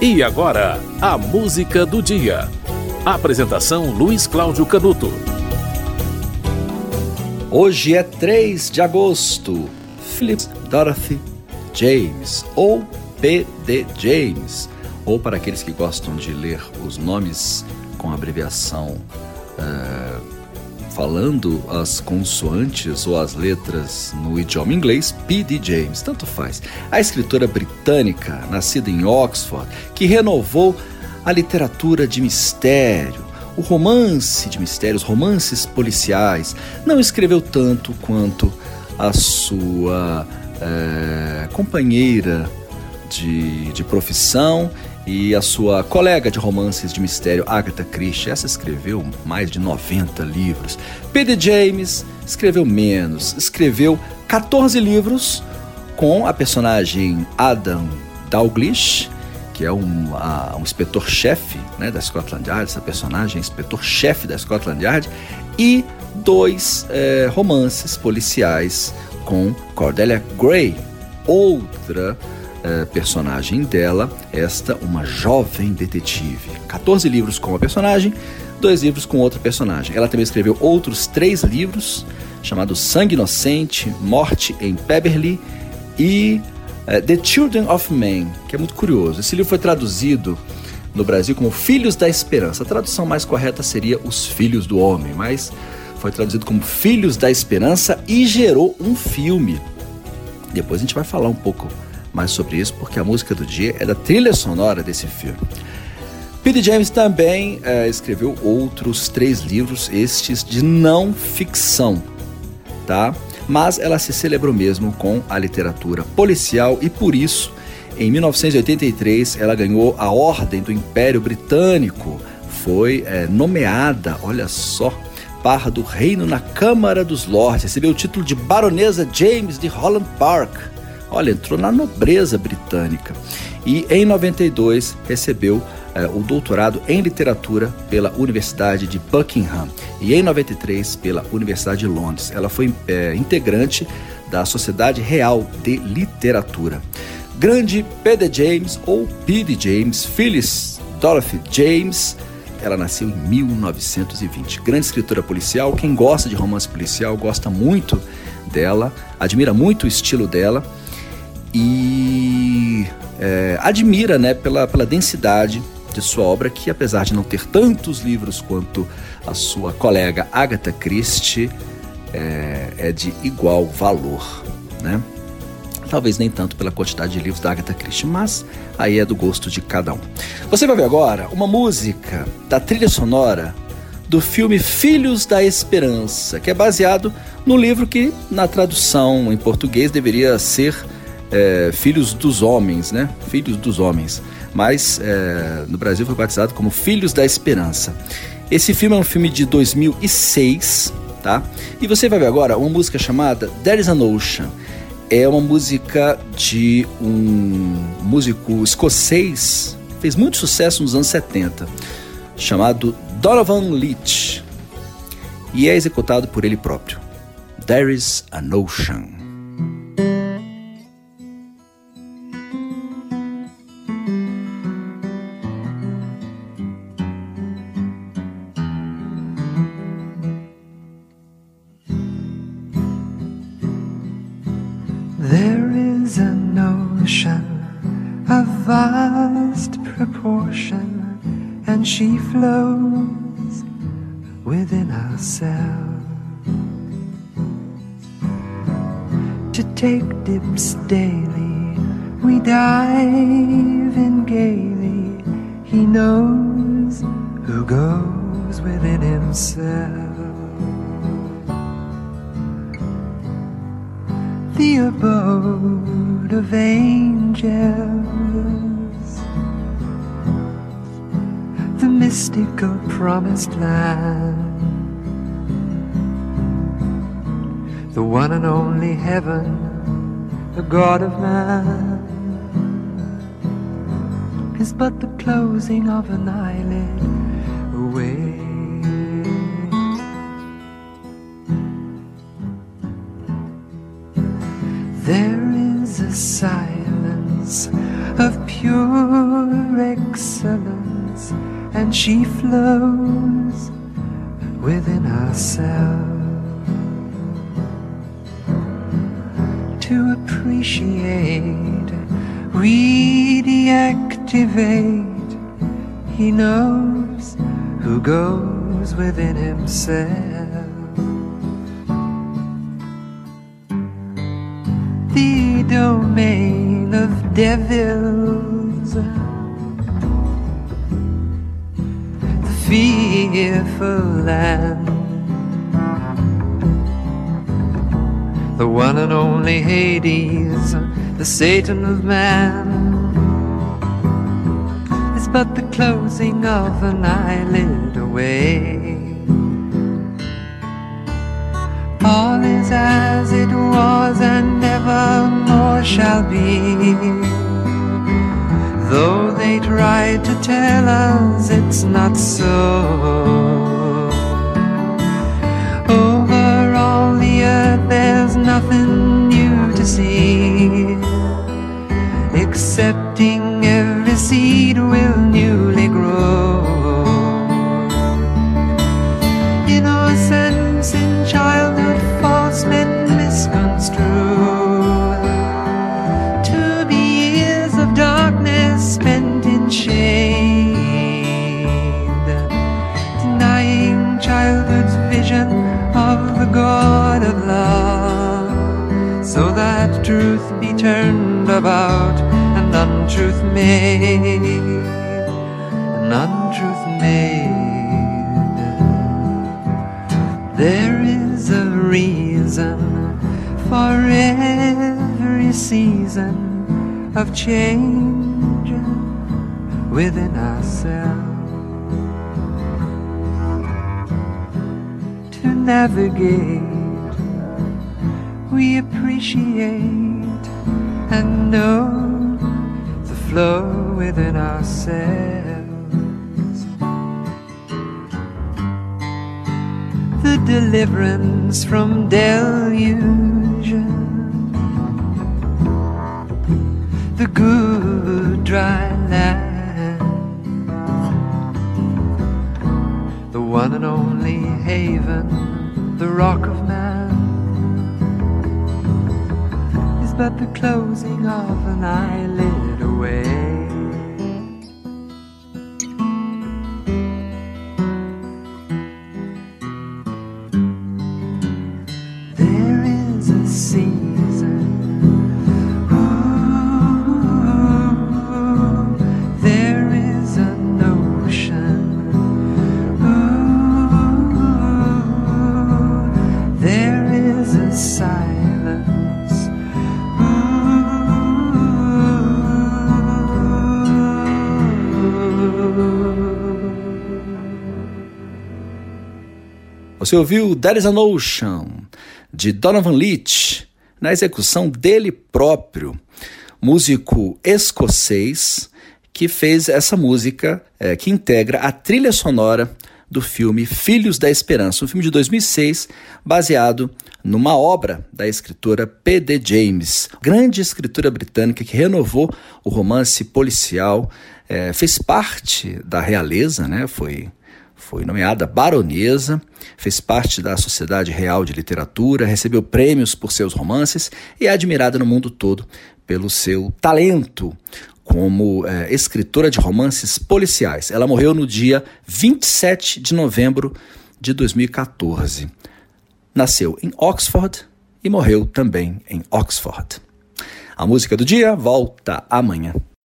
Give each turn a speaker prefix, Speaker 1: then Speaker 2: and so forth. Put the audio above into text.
Speaker 1: E agora, a música do dia. Apresentação Luiz Cláudio Canuto.
Speaker 2: Hoje é 3 de agosto. Philip Dorothy James, ou P.D. James, ou para aqueles que gostam de ler os nomes com abreviação uh, falando as consoantes ou as letras no idioma inglês, P.D. James, tanto faz. A escritora britânica, nascida em Oxford, que renovou a literatura de mistério, o romance de mistérios, romances policiais. Não escreveu tanto quanto a sua é, companheira de, de profissão e a sua colega de romances de mistério, Agatha Christie. Essa escreveu mais de 90 livros. P.D. James escreveu menos, escreveu 14 livros com a personagem Adam Dalglish, que é um, um inspetor-chefe né, da Scotland Yard, essa personagem, inspetor-chefe da Scotland Yard, e dois é, romances policiais com Cordelia Gray, outra personagem dela, esta uma jovem detetive. 14 livros com a personagem, dois livros com outra personagem. Ela também escreveu outros três livros, chamados Sangue Inocente, Morte em Peberly e é, The Children of Men, que é muito curioso. Esse livro foi traduzido no Brasil como Filhos da Esperança. A tradução mais correta seria Os Filhos do Homem, mas foi traduzido como Filhos da Esperança e gerou um filme. Depois a gente vai falar um pouco mais sobre isso, porque a música do dia é da trilha sonora desse filme. Peter James também é, escreveu outros três livros, estes de não ficção, tá? Mas ela se celebrou mesmo com a literatura policial e por isso, em 1983, ela ganhou a Ordem do Império Britânico. Foi é, nomeada, olha só, barra do reino na Câmara dos Lords. Recebeu o título de Baronesa James de Holland Park Olha, entrou na nobreza britânica. E em 92 recebeu eh, o doutorado em literatura pela Universidade de Buckingham e em 93 pela Universidade de Londres. Ela foi eh, integrante da Sociedade Real de Literatura. Grande P.D. James ou P.D. James, Phyllis Dorothy James, ela nasceu em 1920. Grande escritora policial, quem gosta de romance policial gosta muito dela, admira muito o estilo dela e é, admira né, pela, pela densidade de sua obra, que apesar de não ter tantos livros quanto a sua colega Agatha Christie, é, é de igual valor. Né? Talvez nem tanto pela quantidade de livros da Agatha Christie, mas aí é do gosto de cada um. Você vai ver agora uma música da trilha sonora do filme Filhos da Esperança, que é baseado no livro que, na tradução em português, deveria ser é, Filhos dos Homens, né? Filhos dos Homens. Mas é, no Brasil foi batizado como Filhos da Esperança. Esse filme é um filme de 2006, tá? E você vai ver agora uma música chamada There is an Ocean. É uma música de um músico escocês, fez muito sucesso nos anos 70, chamado Donovan Leitch. E é executado por ele próprio. There is an Ocean.
Speaker 3: Proportion, and she flows within ourselves. To take dips daily, we dive in gaily. He knows who goes within himself. the abode of angels, mystical promised land, the one and only heaven, the God of man, is but the closing of an eyelid away. There is a silence of pure excellence, and she flows within ourselves. To appreciate, we deactivate. He knows who goes within himself. The domain of devils, fearful land, the one and only Hades, the Satan of man is but the closing of an eyelid away. All is as it was and never more shall be. Though they try to tell us it's not so. Over all the earth, there's nothing new to see, excepting every seed will newly grow. Innocence in that truth be turned about and untruth made, and untruth made. There is a reason for every season of change within ourselves to navigate. We appreciate and know the flow within ourselves. The deliverance from delusion. The good dry land. The one and only haven, the rock of man but the closing of an eyelid away.
Speaker 2: Você ouviu There is an Ocean, de Donovan Leitch, na execução dele próprio, músico escocês que fez essa música eh, que integra a trilha sonora do filme Filhos da Esperança, um filme de 2006 baseado numa obra da escritora P.D. James, grande escritora britânica que renovou o romance policial, eh, fez parte da realeza, né? Foi foi nomeada baronesa, fez parte da Sociedade Real de Literatura, recebeu prêmios por seus romances e é admirada no mundo todo pelo seu talento como é, escritora de romances policiais. Ela morreu no dia 27 de novembro de 2014. Nasceu em Oxford e morreu também em Oxford. A música do dia volta amanhã.